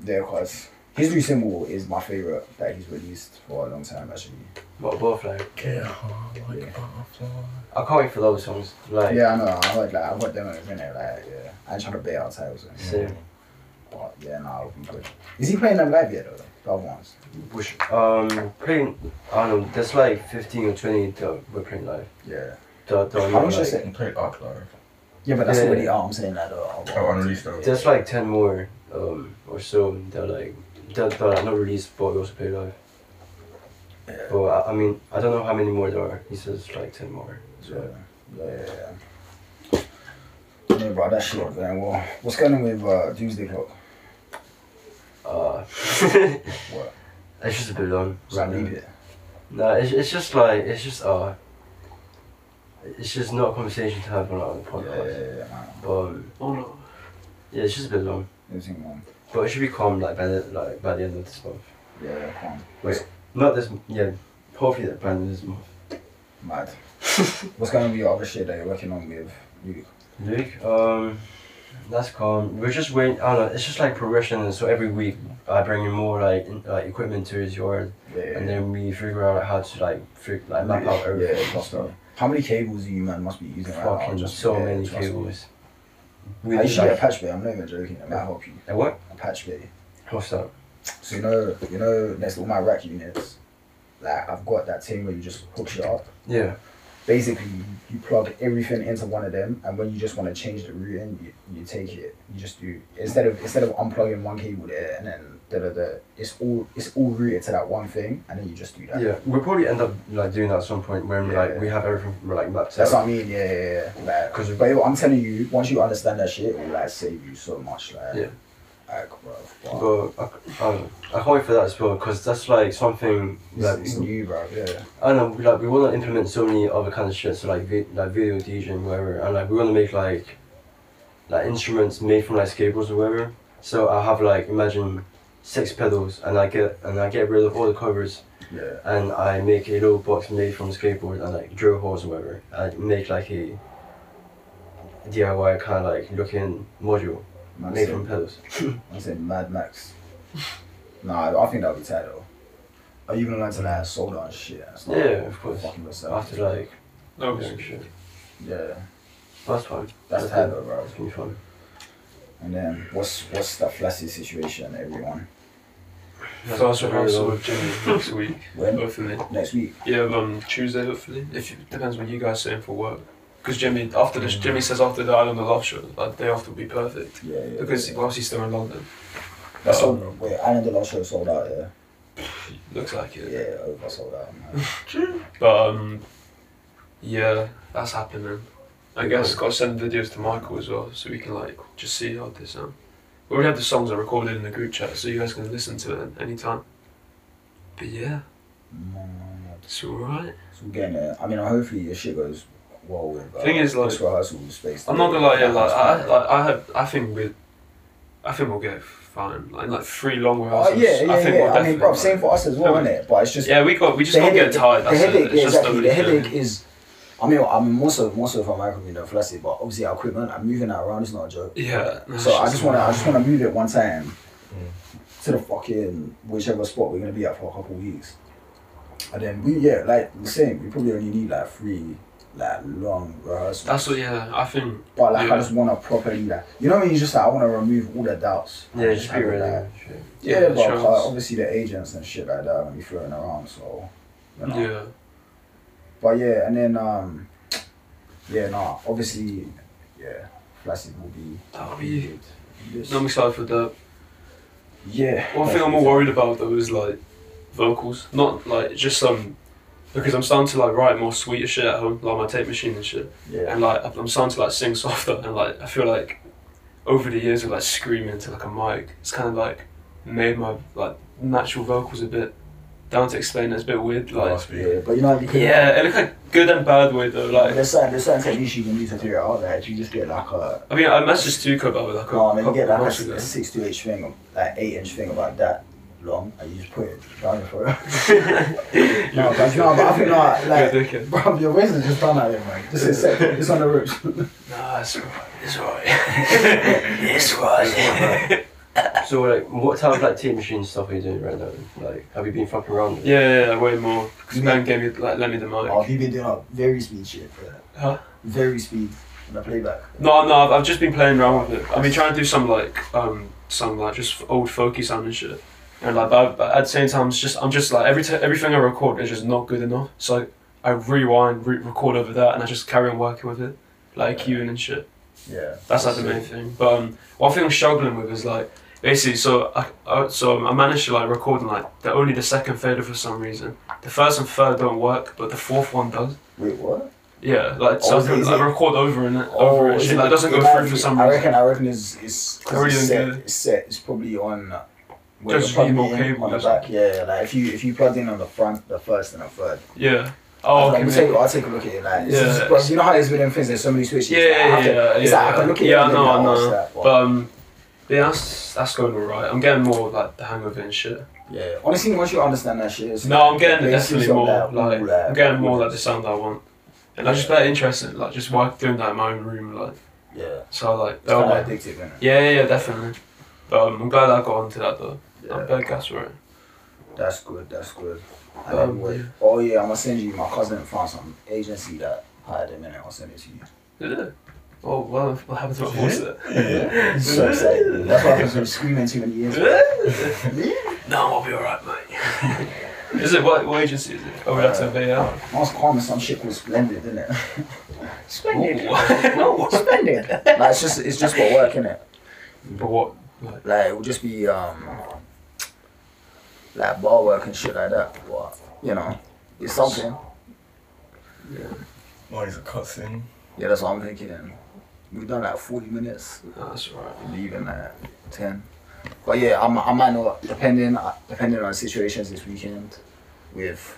there, cause his new single is my favorite that he's released for a long time actually. What butterfly? Get hard like Yeah. butterfly. I can't wait for those songs. Like, Yeah, I know. I heard like I heard them in a minute. Like yeah, I ain't trying to bait out titles, or anything, same. but yeah, nah, it'll be good. Is he playing them live yet though? The other ones. Which, um, playing, I don't know, there's like 15 or 20 that we're playing live. Yeah. The, the, How much like, is it? And played Arc Live. Yeah, but that's Yeah. already out. I'm saying that though. Oh, unreleased though. There's like 10 more um, or so that like, that, that are not released but we also play live. Yeah. But I, I mean, I don't know how many more there are. He says like 10 more. Yeah, So, yeah, yeah. yeah. Yeah, bro, that shit going well. What's going on with uh, Doomsday Clock? uh, What? it's just a bit long. Does right leave it? No, it's, it's just like, it's just, uh, it's just not a conversation to have on our Yeah, podcast. yeah, yeah, man. But um, Oh no. yeah, it's just a bit long. Everything, man. But it should be calm like by the like by the end of this month. Yeah, yeah, calm. Wait, not this. Yeah, hopefully that by the end of this month. Mad. What's going on with your other shit that you're working on with Luke? Luke, um, that's calm. We're just waiting. I don't know. It's just like progression, so every week I bring in more like in, like equipment to his yard, Yeah, and then we figure out how to like fig- like map out everything yeah, stuff. How many cables do you man must be using right now? Fucking Just- so yeah, many me. cables. I We used need to get like patch bay. I'm not even joking. It might help you. a what? Patch bay. What's that? So you know, you know, next to all my rack units, like I've got that thing where you just hook it up. Yeah. Basically, you plug everything into one of them, and when you just want to change the routing, you, you take it. You just do instead of instead of unplugging one cable there and then da da da. It's all it's all routed to that one thing, and then you just do that. Yeah, we'll probably end up like doing that at some point when Yeah. like we have everything like mapped out. That's what I mean. Yeah, yeah, yeah. Like, 'Cause- but I'm telling you, once you understand that shit, it will like save you so much. Like, Yeah. Like, bro. Wow. But I, I, can't wait for that as well because that's like something It's, it's new, bro. Yeah. I don't know we, like we want to implement so many other kind of shit so like vi- like video DJing whatever and like we want to make like like instruments made from like skateboards or whatever. So I have like imagine six pedals and I get and I get rid of all the covers Yeah. and I make a little box made from skateboard and like drill holes or whatever. I make like a DIY kind of like looking module Man made said, from pedals. man said Mad Max. nah, I think that'll be tight though. Are you gonna learn to like solder and shit and stuff? Yeah, of course. Fucking yourself. After like No, yeah, shit. Yeah. That's fun. That's tight though, bro. It's gonna be fun. And then what's what's the flaccid situation, everyone? First rehearsal with Jimmy next week, When? hopefully. Next week. Yeah, um, Tuesday hopefully. If you, depends what you guys saying for work. Because Jimmy, after this, Jimmy says after the Island of Love show, the day after will be perfect. Yeah, yeah. Because yeah. whilst he's still in London, That's um, sold. Wait, Island of Love show sold out. Yeah. looks like it. Yeah, over sold out. Man. But um, yeah, that's happening. I guess got to send videos to Michael as well, so we can like just see how they sound. We already have the songs are recorded in the group chat, so you guys can listen to it anytime. But yeah, Mm, it's alright. So we're getting there. I mean, hopefully your shit goes well with. Uh, Thing is, like, this rehearsal space. I'm not gonna lie, yeah, like I, like I have, I think we, I think we'll get fine. Like, like three long Oh rehearsals. yeah, yeah, I think yeah. we'll I mean, bro, definitely, same for us as well, isn't it? But it's just Yeah, we got, we just the can't get tired. the headache, It's yeah, exactly. The headache is. I mean, I mean, more so, more so for Michael being a flaccid, but obviously our equipment, I'm moving that around. It's not a joke. Yeah. no, So I just wanna, I just wanna move it one time Mm. to the fucking whichever spot we're gonna be at for a couple of weeks, and then we, yeah, like the same. We probably only need like three, like long rehearsals. That's what. Yeah, I think. But like, I just wanna properly like, you know, when you just like, I wanna remove all the doubts. Yeah, just be have it, ready. like, Yeah, Yeah, but sure. uh, obviously the agents and shit like that are gonna be floating around, so you know. Yeah. But yeah, and then um, yeah, nah, obviously, yeah, Flaccid will be. That'll be. good. This- I'm excited for that. yeah. One thing I'm more worried about though is like vocals, not like just some. Because I'm starting to like write more sweeter shit at home, like my tape machine and shit. Yeah. and like I'm starting to like sing softer and like I feel like over the years of like screaming into like a mic, it's kind of like made my like natural vocals a bit down to explain. It's a bit weird, like. Yeah, but you know, you yeah, it looks like good and bad way though. Like there's certain there's certain techniques you can use to figure it out. Like you just get like a I mean, I messaged Tuco about it like a no, and then you get like a, a six to eight thing, like eight inch thing about that, long and you just put it down your throat. no, but you know, but I think like, You're like a bro, your waist is just done out there, man. Just it's, it's on the ropes. Nah, it's alright. It's alright. it's alright. So like, what type of like tape machine stuff are you doing right now? Like, have you been fucking around? with? Yeah, yeah, yeah, way more. Because You Ben gave me, like, lent me the mic. oh, have you been doing like very speed shit? Yeah. Huh? Very speed. And the playback. No, no, I've, I've just been playing around with it. I've been trying to do some like, um, some like just old folky sound and shit. And like, but, but at the same time, it's just I'm just like every t- everything I record is just not good enough. So I rewind, re- record over that, and I just carry on working with it, like EQing and shit. Yeah. That's like the main thing. But um, one thing I'm struggling with is like basically so I, I so I managed to like record in like the only the second fader for some reason. The first and third don't work, but the fourth one does. Wait, what? Yeah, like so Oh, I is it- can is like, it- record over and it, Oh, over it. is Shit, it- like, doesn't go through for some I reason. reckon. I reckon it's it's I because really it's set. It's set. It's probably on. Where Just you're plugging need more it in, cable on the back. Yeah, like if you if you plugged in on the front, the first and the third. Yeah. Oh, like, okay. we take, I'll take a look at it. Like, Yeah. just, bro, you know how there's with them things. There's so many switches. Yeah, like, I yeah, have to- yeah, It's yeah, like I can look at yeah, it. I and know, I oh, know. that? But, But um, yeah, that's that's going alright. I'm getting more like the hang of it and shit. yeah, honestly, once you understand that shit, it's No, I'm getting the definitely more that, like all that, I'm getting more like the sound I want, and I just better interested. Like just work doing that in my own room, like Yeah, so like it's kind oh, of addictive, innit? yeah, yeah, yeah, definitely. But um, I'm glad I got onto that though. I'm Yeah, better gas for it. that's good. That's good. And Um, then what- yeah. Oh yeah, I'm gonna send you. My cousin found some agency that hired him, and I'll send it to you. Did it? Oh well, what happened to my voice there? Yeah. so excited. That's what happens when you screaming too many years. no, I'll be alright, mate. is it what, what agency is it? Oh, we have to pay out. I was calling some shit called Splendid, isn't it? Splendid. no. Splendid. Like it's just it's just for work, innit? But what? Like, Like it would just be um like bar work and shit like that. But you know, it's something. Oh, he's a cussing. Yeah, that's what I'm thinking. We've done like 40 minutes, that's right. leaving like 10. But yeah, I'm, I might not, depending uh, depending on situations this weekend with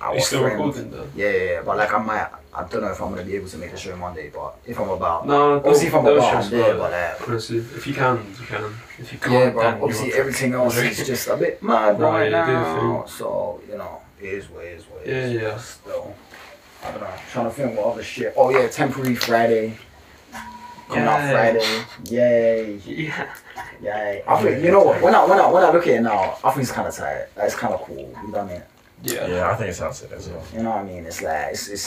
our Are still friend. recording though? Yeah, yeah, yeah, but like I might, uh, I don't know if I'm gonna be able to make a show Monday, but if I'm about, No, obviously if I'm about, I'm there, but uh, like, Honestly, if you can, you can. If you can't, yeah, then obviously everything else is just a bit mad No, right yeah, now. So, you know, it is what it is what it is. Yeah, yeah. Still, I don't know, trying to think what other shit. Oh yeah, temporary Friday. Coming out Yay. Friday. Yay. Yeah. Yay. I think you know what, when I when I when I look at it now, I think it's kinda tight. Like, it's kinda cool. We done it. Yeah. Yeah, I think it sounds it as well. You know what I mean? It's like it's it's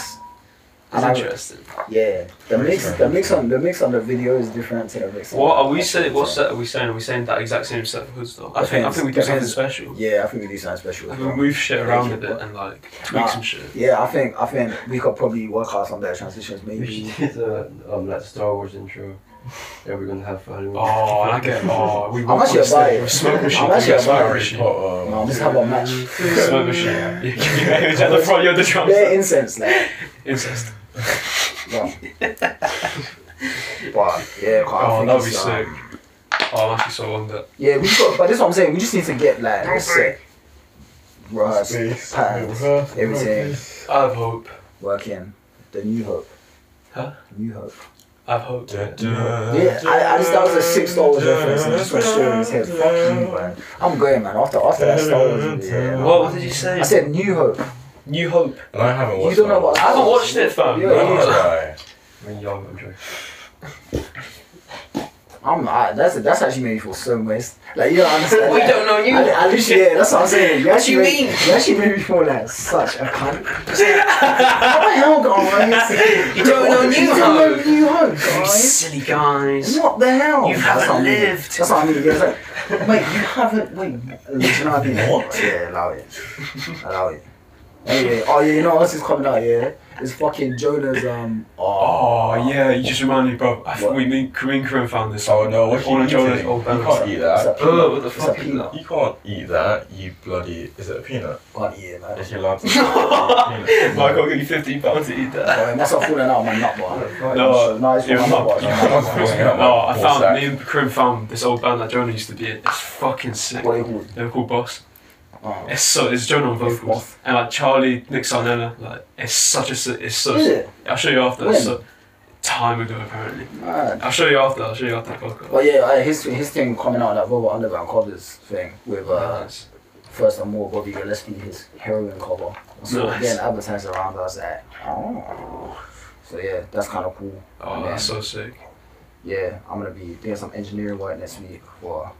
It's I like- interesting. Yeah. The mix the mix on the mix on the video is different to the mix What are we saying? What set are we saying? Are we saying that exact same set for hoods though? I think I think we do something special. Yeah, I think we do something special. as We move shit around a bit and like tweak Nah. some shit. Yeah, I think I think we could probably work out some better transitions We maybe. should do the um, like Star Wars intro that we're gonna have Halloween. Oh, I get oh, we I'm actually on stage about it. with smoke machine. I'm actually we got about smoke it. No, I'm just have a match. Smoke machine. Yeah, yeah, yeah, at the front, you're the drums. Bare incense, like. Incest. Yeah. but yeah, quite Oh, I think that would be it's, uh, sick. Oh, I'm actually so on that. Yeah, we got, but this is what I'm saying. We just need to get like a set, rehearse, Space. patterns, Rehearse, everything. I have hope. working. The new hope. Huh? New hope. I have hope. Da, Yeah. Yeah, I, I just that was a six Star Wars da, reference and it just went straight in his head. Fuck you, man. I'm going, man. After after that Star Wars, yeah. What, what did you say? I said New Hope. New Hope. And I haven't watched. It. You don't know that. what I haven't watched it, fam. Yeah, No, yeah. try. When young, I'm joking. I'm I, that's that's actually made me feel so moist. Like you don't understand. We like, don't know you. I, I literally, yeah, that's what I'm saying. You actually you made, mean? You actually made me feel like such a cunt. what the hell, guys? You don't know New You don't know You guys. silly guys. What the hell? You That's haven't what I mean. lived. That's what I mean. Wait, you haven't. Wait, you know what I mean? What? Yeah, allow it. Allow it. Anyway, oh yeah, you know what else is coming out? Yeah, it's fucking Jonah's um. Oh yeah, you just reminded me, bro. I think we mean Karim Karim found this. Oh no, what All you of Jonah's eating? old You can't eat It's that. a peanut. Oh, what the It's fuck a peanut. You can't eat that, you bloody. Is it a peanut? Can't eat it, man. Is you allowed to eat peanut? Michael, give you fifteen pounds to eat that. Oh, it must have fallen out of my nut bar. No, no, it's from you're my nut not. bar. it's from my nut bar. Yeah, No, I found sack. me and Karim found this old band that Jonah used to be in. It's fucking sick. What are you called? They were called Boss. Oh. It's so it's Jonah on vocals and like Charlie Nick Sarnella. Like it's such a it's so. Is it? I'll show you after. When? So, time ago apparently. I'll show you after. I'll show you after the podcast. But yeah, uh, his his thing coming out of that Velvet Underground covers thing with uh Nice. first and more Bobby Gillespie, his heroin cover. So Nice. getting advertised around, I that. oh. So yeah, that's kind of cool. Oh, And that's so sick. yeah, I'm gonna be doing some engineering work next week for,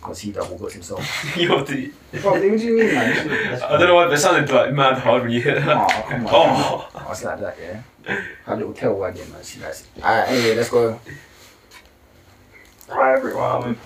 cause he double got himself. Yo, the, Bro, what do you mean, man? This I don't know why, but it sounded like mad hard when you hit that. Oh, come on. Oh, I was like that, yeah. Her little tail wagging, man. She likes it. Alright, anyway, let's go. Hi everyone.